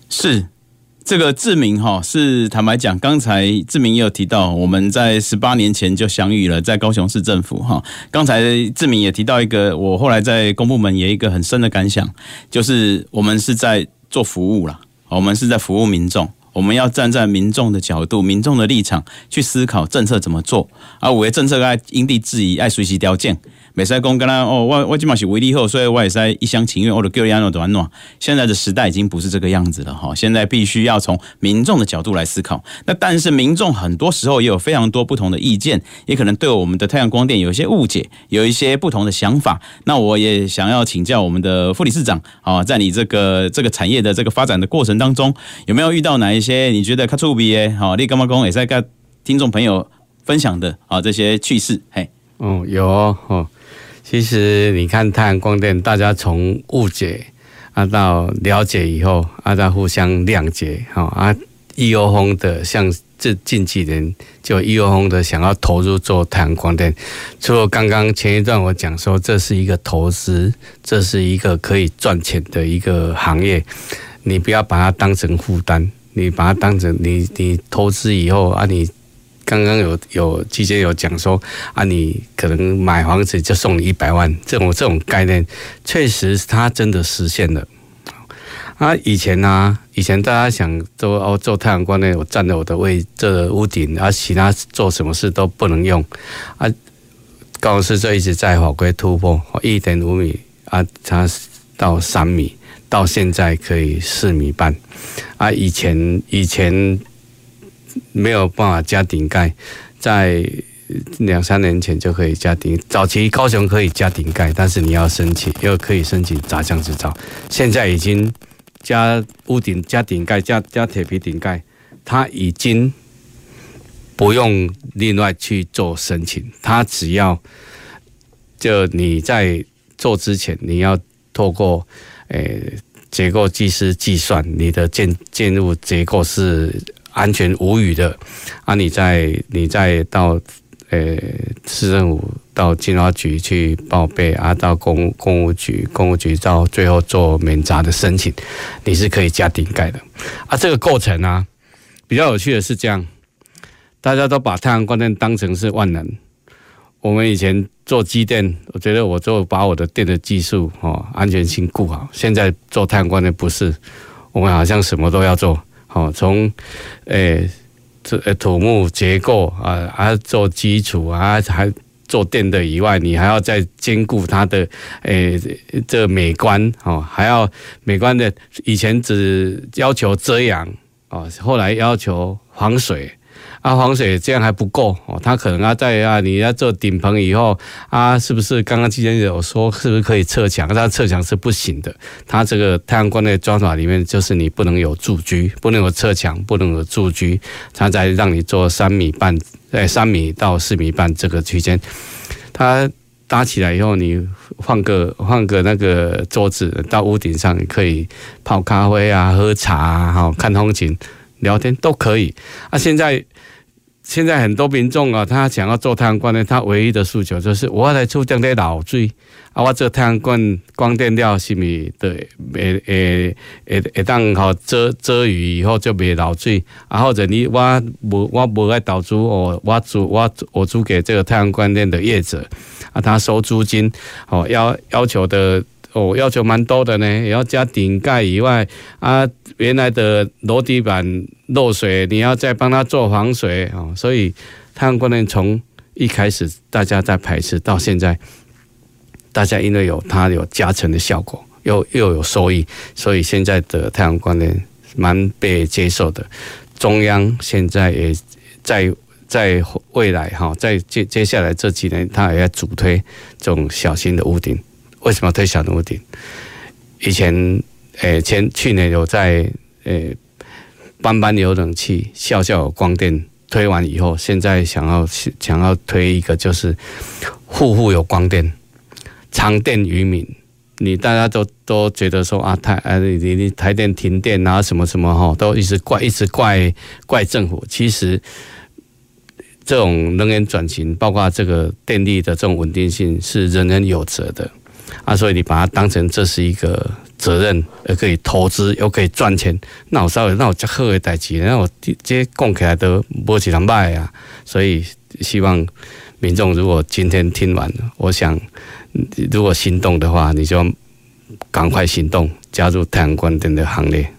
是。这个志明哈是坦白讲，刚才志明也有提到，我们在十八年前就相遇了，在高雄市政府哈。刚才志明也提到一个，我后来在公部门也一个很深的感想，就是我们是在做服务啦，我们是在服务民众，我们要站在民众的角度、民众的立场去思考政策怎么做，而我的政策该因地制宜，爱随时条件。美塞公跟他哦，我我起码是为你好，所以我也是一厢情愿，或者叫安怎就安怎。现在的时代已经不是这个样子了哈，现在必须要从民众的角度来思考。那但是民众很多时候也有非常多不同的意见，也可能对我们的太阳光电有一些误解，有一些不同的想法。那我也想要请教我们的副理事长啊，在你这个这个产业的这个发展的过程当中，有没有遇到哪一些你觉得较出名的？好，你干嘛讲也在跟听众朋友分享的啊这些趣事？嘿，哦，有哦。其实你看太阳光电，大家从误解啊到了解以后啊，再互相谅解，哈啊，一窝蜂的像这近几年就一窝蜂的想要投入做太阳光电。除了刚刚前一段我讲说这是一个投资，这是一个可以赚钱的一个行业，你不要把它当成负担，你把它当成你你投资以后啊你。刚刚有有之前有讲说啊，你可能买房子就送你一百万，这种这种概念，确实它真的实现了。啊，以前呢、以前大家想做哦做太阳光呢，我站在我的位这个、屋顶，啊、其他做什么事都不能用。啊，高斯就一直在法规突破，一点五米啊，它到三米，到现在可以四米半。啊，以前以前。没有办法加顶盖，在两三年前就可以加顶。早期高雄可以加顶盖，但是你要申请，又可以申请杂项执照。现在已经加屋顶、加顶盖、加加铁皮顶盖，它已经不用另外去做申请。它只要就你在做之前，你要透过诶结构技师计算你的建建筑结构是。安全无虞的啊！你再你再到呃市政府到经发局去报备啊，到公公务局公务局到最后做免杂的申请，你是可以加顶盖的啊。这个过程啊，比较有趣的是这样，大家都把太阳光电当成是万能。我们以前做机电，我觉得我就把我的电的技术哦安全性顾好。现在做太阳光电不是，我们好像什么都要做。哦，从诶这土木结构啊，还做基础啊，还做电的以外，你还要再兼顾它的诶、这美观哦，还要美观的。以前只要求遮阳哦，后来要求防水。啊，防水这样还不够哦，它可能啊在啊，你要做顶棚以后啊，是不是刚刚之前有说是不是可以侧墙？但侧墙是不行的，它这个太阳光的装法里面就是你不能有柱居，不能有侧墙，不能有柱居，它才让你做三米半，在三米到四米半这个区间，它搭起来以后，你换个换个那个桌子到屋顶上，可以泡咖啡啊，喝茶啊，看风景、聊天都可以。啊，现在。现在很多民众啊，他想要做太阳光电，他唯一的诉求就是我要来出这样漏水啊，我这太阳光光电料是咪对，诶诶诶诶，当好遮遮雨以后就没漏水啊，或者你我无我无爱倒租哦，我租我我租给这个太阳光电的业者啊，他收租金哦，要要求的。哦，要求蛮多的呢，也要加顶盖以外啊，原来的楼地板漏水，你要再帮他做防水哦。所以太阳光电从一开始大家在排斥，到现在大家因为有它有加成的效果，又又有收益，所以现在的太阳光电蛮被接受的。中央现在也在在未来哈，在接接下来这几年，它也要主推这种小型的屋顶。为什么推小屋顶？以前，诶、前去年有在，诶、欸，班班有冷气，校校有光电。推完以后，现在想要想要推一个，就是户户有光电，长电于民。你大家都都觉得说啊，台啊，你你台电停电啊，什么什么哈，都一直怪一直怪怪政府。其实，这种能源转型，包括这个电力的这种稳定性，是人人有责的。啊，所以你把它当成这是一个责任，而可以投资又可以赚钱，那我稍微那我就好的代志，那我这些讲起来都无几人买啊。所以希望民众如果今天听完，我想如果心动的话，你就赶快行动，加入太阳光电的行列。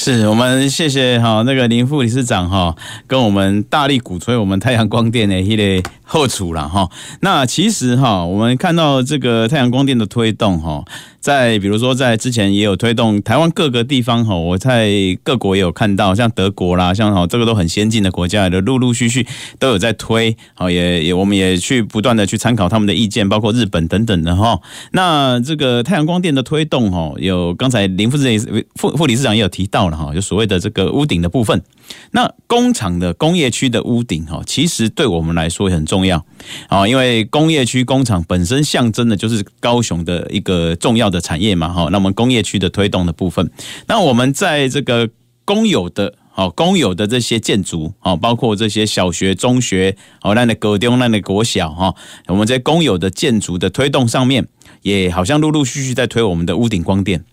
是我们谢谢哈那个林副理事长哈，跟我们大力鼓吹我们太阳光电的一类后厨了哈。那其实哈，我们看到这个太阳光电的推动哈。在比如说，在之前也有推动台湾各个地方哈，我在各国也有看到，像德国啦，像哈这个都很先进的国家的，陆陆续续都有在推，好也也我们也去不断的去参考他们的意见，包括日本等等的哈。那这个太阳光电的推动哈，有刚才林副理副副理事长也有提到了哈，就所谓的这个屋顶的部分。那工厂的工业区的屋顶哈，其实对我们来说也很重要啊，因为工业区工厂本身象征的就是高雄的一个重要的产业嘛哈。那么工业区的推动的部分，那我们在这个公有的哦公有的这些建筑啊，包括这些小学、中学哦，那的高中、那的国小哈，我们在公有的建筑的推动上面，也好像陆陆续续在推我们的屋顶光电。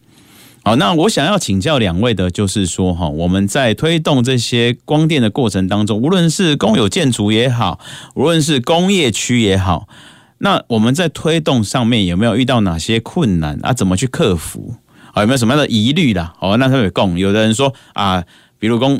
好，那我想要请教两位的，就是说哈，我们在推动这些光电的过程当中，无论是公有建筑也好，无论是工业区也好，那我们在推动上面有没有遇到哪些困难啊？怎么去克服？啊，有没有什么样的疑虑啦？哦，那特别供，有的人说啊，比如公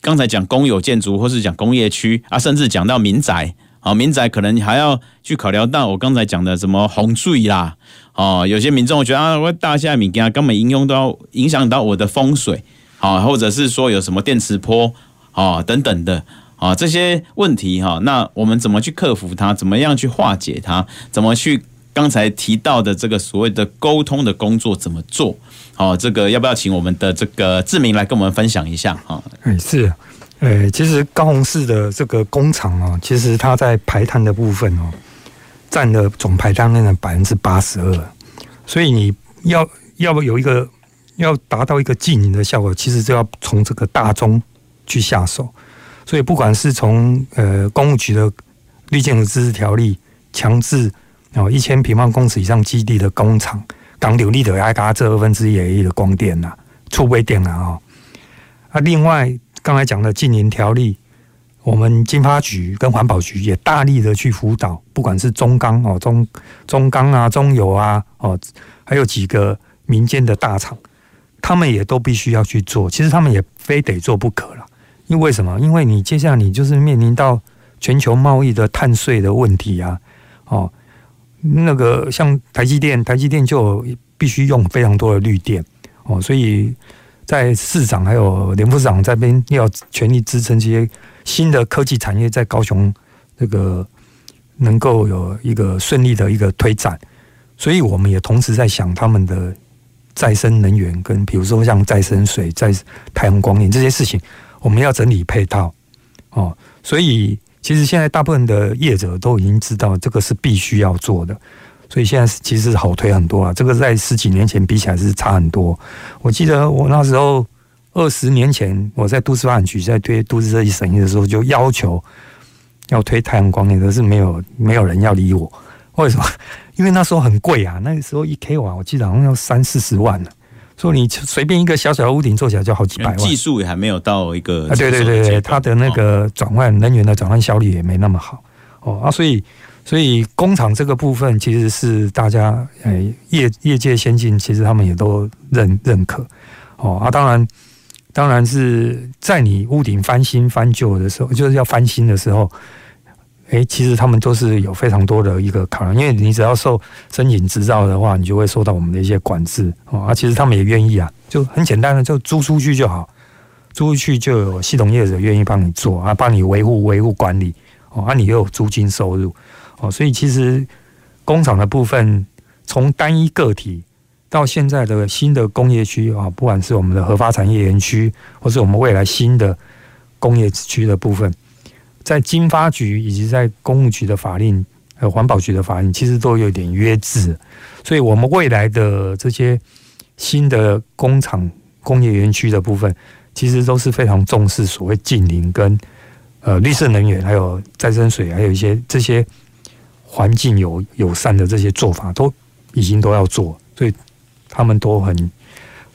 刚才讲公有建筑，或是讲工业区啊，甚至讲到民宅。啊，民宅可能还要去考虑到我刚才讲的什么洪水啦，哦，有些民众觉得啊，我大厦民家根本应用都要影响到我的风水，啊，或者是说有什么电磁波啊等等的啊这些问题哈，那我们怎么去克服它？怎么样去化解它？怎么去刚才提到的这个所谓的沟通的工作怎么做？好，这个要不要请我们的这个志明来跟我们分享一下？哈，嗯，是。诶，其实高雄市的这个工厂哦，其实它在排碳的部分哦，占了总排碳量的百分之八十二。所以你要要不有一个要达到一个净零的效果，其实就要从这个大宗去下手。所以不管是从呃公务局的绿建筑自治条例强制哦一千平方公尺以上基地的工厂，港流力的爱嘎这二分之一的光电呐，触微电啊哦，啊另外。刚才讲的净零条例，我们经发局跟环保局也大力的去辅导，不管是中钢哦、中中钢啊、中油啊哦，还有几个民间的大厂，他们也都必须要去做。其实他们也非得做不可了，因为什么？因为你接下来你就是面临到全球贸易的碳税的问题啊，哦，那个像台积电，台积电就必须用非常多的绿电哦，所以在市长还有连副市长这边要全力支撑这些新的科技产业在高雄这个能够有一个顺利的一个推展，所以我们也同时在想他们的再生能源跟比如说像再生水、在太阳光电这些事情。我们要整理配套，哦，所以其实现在大部分的业者都已经知道这个是必须要做的，所以现在其实好推很多啊。这个在十几年前比起来是差很多。我记得我那时候二十年前我在都市发展局在推都市设计审议的时候，就要求要推太阳光电，可是没有没有人要理我。为什么？因为那时候很贵啊，那个时候一 k 瓦我记得好像要三四十万呢。说你随便一个小小的屋顶做起来就好几百万，技术也还没有到一个啊，对对对对，它的那个转换能源的转换效率也没那么好哦啊，所以所以工厂这个部分其实是大家诶业业界先进，其实他们也都认认可哦啊，当然当然是在你屋顶翻新翻旧的时候，就是要翻新的时候。诶，其实他们都是有非常多的一个考量，因为你只要受申请执照的话，你就会受到我们的一些管制哦。啊，其实他们也愿意啊，就很简单的，就租出去就好，租出去就有系统业者愿意帮你做啊，帮你维护维护管理哦，啊，你又有租金收入哦，所以其实工厂的部分，从单一个体到现在的新的工业区啊，不管是我们的核发产业园区，或是我们未来新的工业区的部分。在经发局以及在公务局的法令，还有环保局的法令，其实都有点约制，所以我们未来的这些新的工厂、工业园区的部分，其实都是非常重视所谓近邻跟呃绿色能源，还有再生水，还有一些这些环境友友善的这些做法，都已经都要做，所以他们都很。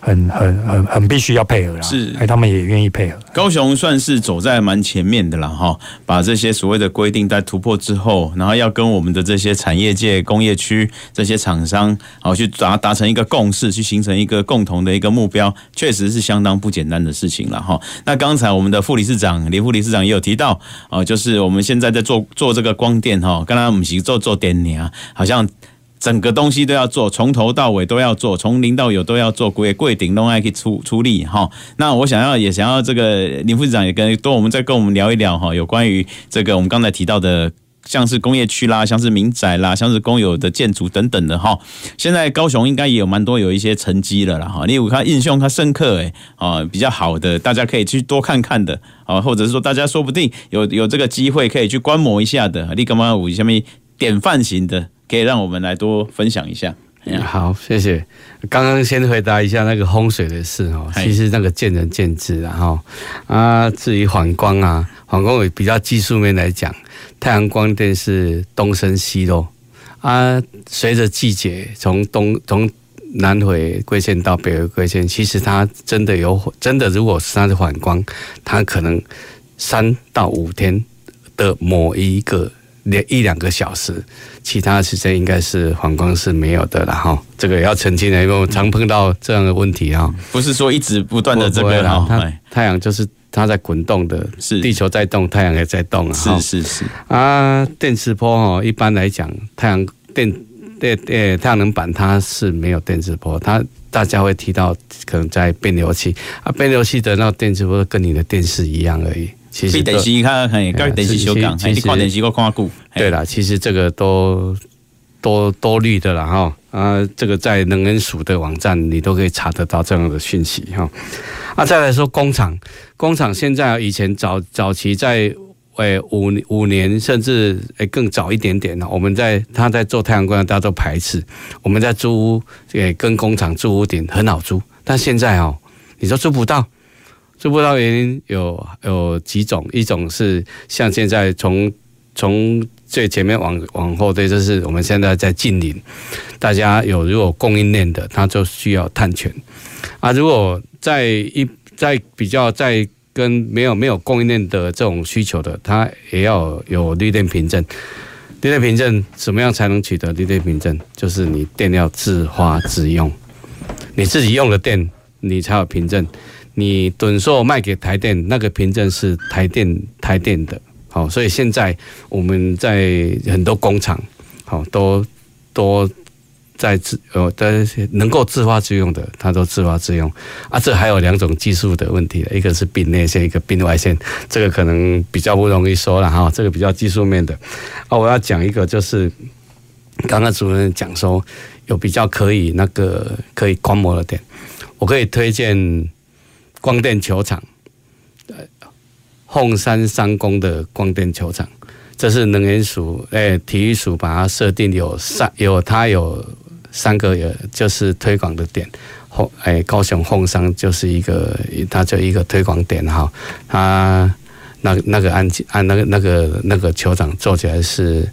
很很很很必须要配合啦，是，哎，他们也愿意配合。高雄算是走在蛮前面的了哈，把这些所谓的规定在突破之后，然后要跟我们的这些产业界、工业区这些厂商，好去达达成一个共识，去形成一个共同的一个目标，确实是相当不简单的事情了哈。那刚才我们的副理事长李副理事长也有提到，哦，就是我们现在在做做这个光电哈，刚才我们是做做电年啊，好像。整个东西都要做，从头到尾都要做，从零到有都要做，柜柜顶都还可以出出力哈。那我想要也想要这个林副市长也跟多我们再跟我们聊一聊哈，有关于这个我们刚才提到的，像是工业区啦，像是民宅啦，像是公有的建筑等等的哈。现在高雄应该也有蛮多有一些成绩了啦哈。例如他印象他深刻诶啊，比较好的，大家可以去多看看的啊，或者是说大家说不定有有这个机会可以去观摩一下的。你干嘛有下面典范型的？可以让我们来多分享一下。好，谢谢。刚刚先回答一下那个风水的事哦，其实那个见仁见智然后。啊，至于反光啊，反光比较技术面来讲，太阳光电是东升西落啊。随着季节从东从南回归线到北回归线，其实它真的有真的，如果是它的反光，它可能三到五天的某一个。连一两个小时，其他时间应该是反光是没有的了哈。这个要澄清的，因为我常碰到这样的问题啊。不是说一直不断的这个哈，它太阳就是它在滚动的，是地球在动，太阳也在动啊。是是是啊，电磁波哈，一般来讲，太阳电电电太阳能板它是没有电磁波，它大家会提到可能在变流器啊，变流器的那电磁波跟你的电视一样而已。其实电视看，嘿，跟电视相讲，嘿，你看电视我看久。对了，其实这个都多多虑的了哈。啊，这个在能源署的网站你都可以查得到这样的讯息哈。啊，再来说工厂，工厂现在以前早早期在诶五五年甚至诶更早一点点呢，我们在他在做太阳光，大家都排斥。我们在租屋诶跟工厂租屋顶很好租，但现在哦，你说租不到。租不到原因有有几种，一种是像现在从从最前面往往后，对，就是我们现在在近邻，大家有如果供应链的，它就需要碳权啊。如果在一在比较在跟没有没有供应链的这种需求的，它也要有绿电凭证。绿电凭证怎么样才能取得绿电凭证？就是你电要自发自用，你自己用的电，你才有凭证。你趸售卖给台电，那个凭证是台电台电的，好，所以现在我们在很多工厂，好，都都在自呃，在能够自发自用的，它都自发自用啊。这还有两种技术的问题，一个是并内线，一个并外线，这个可能比较不容易说了哈，这个比较技术面的啊。我要讲一个，就是刚刚主任讲说有比较可以那个可以观摩的点，我可以推荐。光电球场，呃，凤山三公的光电球场，这是能源署诶、体育署把它设定有三有它有三个有就是推广的点，凤诶、高雄凤山就是一个它就一个推广点哈，它那那个按按那个那个那个球场做起来是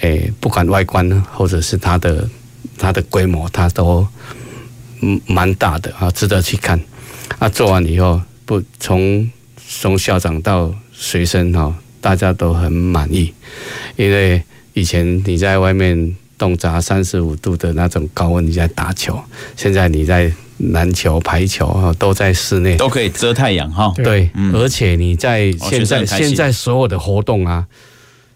诶、不管外观或者是它的它的规模，它都嗯蛮大的啊，值得去看。啊，做完以后，不从从校长到学生哈，大家都很满意，因为以前你在外面冻砸三十五度的那种高温，你在打球，现在你在篮球、排球哈，都在室内，都可以遮太阳哈。对，嗯、而且你在现在现在所有的活动啊，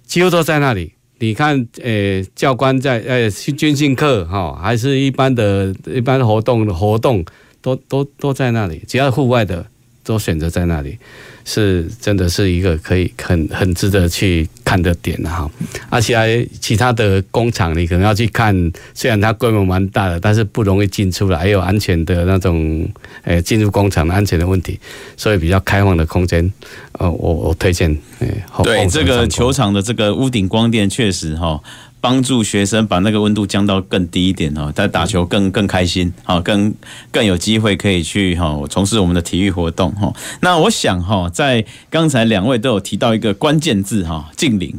几乎都在那里。你看，呃、欸，教官在呃军训课哈，还是一般的一般活动的活动。都都都在那里，只要户外的都选择在那里，是真的是一个可以很很值得去看的点哈。而且其他的工厂你可能要去看，虽然它规模蛮大的，但是不容易进出来，还有安全的那种诶进入工厂的安全的问题，所以比较开放的空间，呃，我我推荐诶。对这个球场的这个屋顶光电确实哈。帮助学生把那个温度降到更低一点哦，他打球更更开心啊，更更有机会可以去哈从事我们的体育活动哈。那我想哈，在刚才两位都有提到一个关键字哈，净零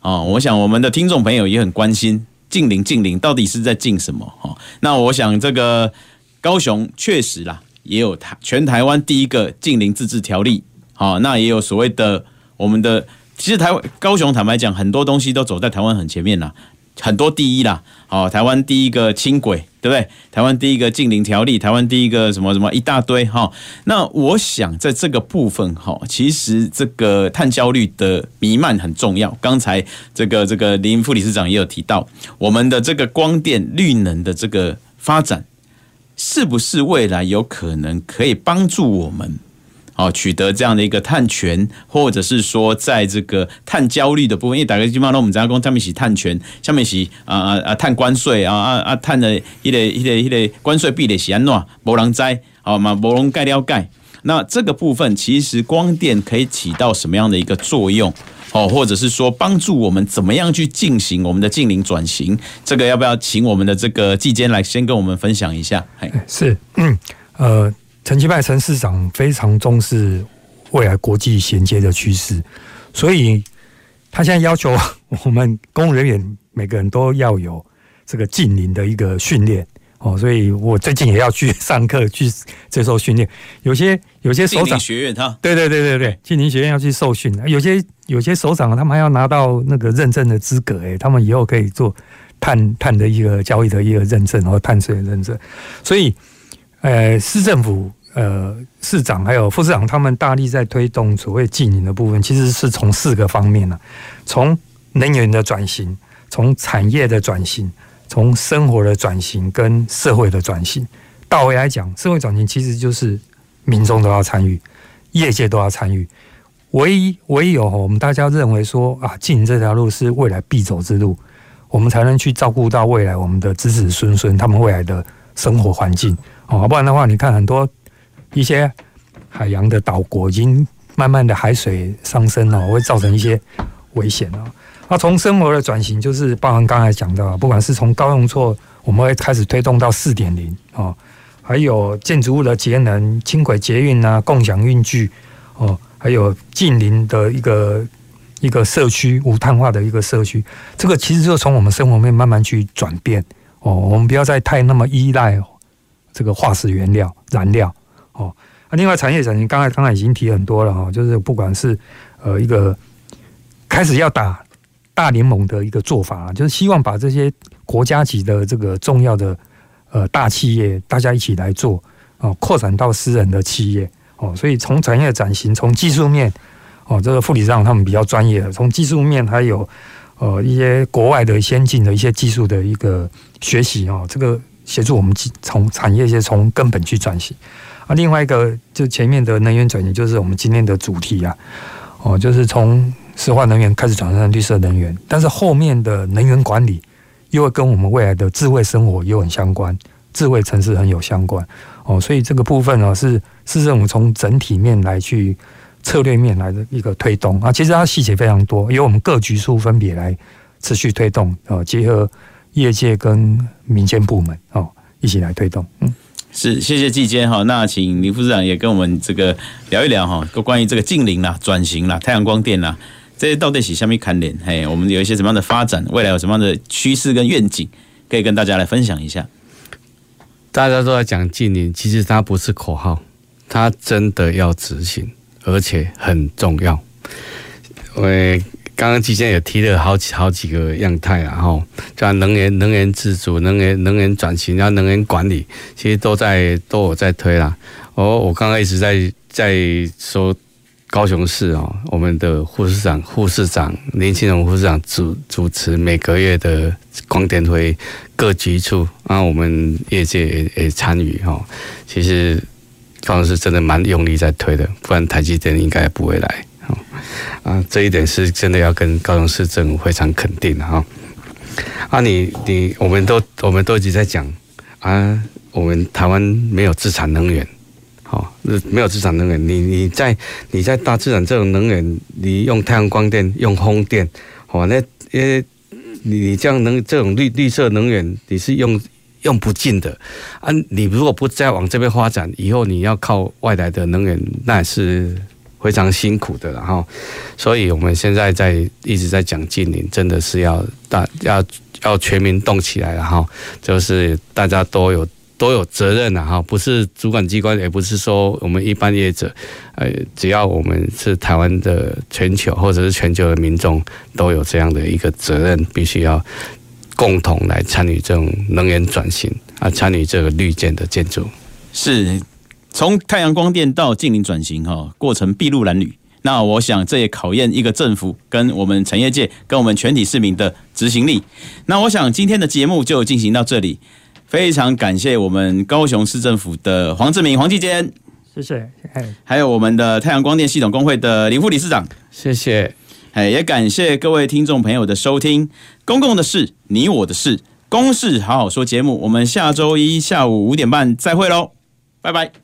啊，我想我们的听众朋友也很关心净零净零到底是在净什么哈？那我想这个高雄确实啦，也有台全台湾第一个净零自治条例好，那也有所谓的我们的。其实台湾高雄坦白讲，很多东西都走在台湾很前面啦，很多第一啦。好，台湾第一个轻轨，对不对？台湾第一个禁零条例，台湾第一个什么什么一大堆哈。那我想在这个部分哈，其实这个碳焦虑的弥漫很重要。刚才这个这个林副理事长也有提到，我们的这个光电绿能的这个发展，是不是未来有可能可以帮助我们？好，取得这样的一个碳权，或者是说，在这个碳焦虑的部分，因为打个基本上我们加工，下面是碳权，下面是啊啊啊碳关税啊啊啊碳的一个一个一个关税壁垒是安怎，无人知，好嘛，无人盖了盖。那这个部分其实光电可以起到什么样的一个作用？哦，或者是说帮助我们怎么样去进行我们的净零转型？这个要不要请我们的这个季监来先跟我们分享一下？是，嗯，呃。陈其迈陈市长非常重视未来国际衔接的趋势，所以他现在要求我们公务人员每个人都要有这个近邻的一个训练哦，所以我最近也要去上课去接受训练。有些有些首长学院哈，对对对对对，近邻学院要去受训。有些有些首长他们还要拿到那个认证的资格，诶，他们以后可以做碳碳的一个交易的一个认证，和碳税的认证，所以。呃，市政府、呃，市长还有副市长，他们大力在推动所谓经营的部分，其实是从四个方面呢、从能源的转型，从产业的转型，从生活的转型跟社会的转型。到位来讲，社会转型其实就是民众都要参与，业界都要参与。唯一唯有我们大家认为说啊，经营这条路是未来必走之路，我们才能去照顾到未来我们的子子孙孙他们未来的生活环境。哦，不然的话，你看很多一些海洋的岛国已经慢慢的海水上升了，会造成一些危险啊。那从生活的转型，就是包含刚才讲到，不管是从高用错，我们会开始推动到四点零啊，还有建筑物的节能、轻轨捷运啊、共享运具哦，还有近邻的一个一个社区无碳化的一个社区，这个其实就从我们生活面慢慢去转变哦，我们不要再太那么依赖哦。这个化石原料燃料。哦，啊，另外产业转型，刚才刚才已经提很多了哈，就是不管是呃一个开始要打大联盟的一个做法，就是希望把这些国家级的这个重要的呃大企业大家一起来做哦扩展到私人的企业哦，所以从产业转型，从技术面哦，这个副理事长他们比较专业的，从技术面还有呃一些国外的先进的一些技术的一个学习哦，这个协助我们从产业先从根本去转型啊。另外一个就前面的能源转型，就是我们今天的主题啊，哦，就是从石化能源开始转成绿色能源，但是后面的能源管理又会跟我们未来的智慧生活又很相关。智慧城市很有相关哦，所以这个部分呢是市政府从整体面来去策略面来的一个推动啊，其实它细节非常多，由我们各局处分别来持续推动哦，结合业界跟民间部门哦一起来推动。嗯，是谢谢季监哈，那请林副市长也跟我们这个聊一聊哈，关关于这个近邻啦、转型啦、太阳光电啦，这些到底是下面看点？嘿，我们有一些什么样的发展，未来有什么样的趋势跟愿景，可以跟大家来分享一下。大家都在讲近邻，其实它不是口号，它真的要执行，而且很重要。我刚刚之前也提了好几好几个样态，然后像能源、能源自主、能源、能源转型，然后能源管理，其实都在都有在推啦。哦我刚刚一直在在说。高雄市哦，我们的副市长、副市长年轻人副市长主主持每个月的光电会，各局处啊，我们业界也也参与哈。其实高雄市真的蛮用力在推的，不然台积电应该不会来啊。这一点是真的要跟高雄市政府非常肯定的哈。啊，你你我们都我们都一直在讲啊，我们台湾没有自产能源。哦，那没有自产能源，你你在你在大自然这种能源，你用太阳光电、用风电，哦，那因为你你这样能这种绿绿色能源，你是用用不尽的啊！你如果不再往这边发展，以后你要靠外来的能源，那也是非常辛苦的。然后，所以我们现在在一直在讲近邻，真的是要大要要全民动起来，然后就是大家都有。都有责任呐，哈，不是主管机关，也不是说我们一般业者，呃，只要我们是台湾的全球或者是全球的民众，都有这样的一个责任，必须要共同来参与这种能源转型啊，参与这个绿建的建筑。是从太阳光电到净零转型，哈，过程筚路蓝缕。那我想这也考验一个政府跟我们产业界跟我们全体市民的执行力。那我想今天的节目就进行到这里。非常感谢我们高雄市政府的黄志明黄继坚，谢谢，还有我们的太阳光电系统工会的林副理事长，谢谢，哎，也感谢各位听众朋友的收听。公共的事，你我的事，公事好好说节目，我们下周一下午五点半再会喽，拜拜。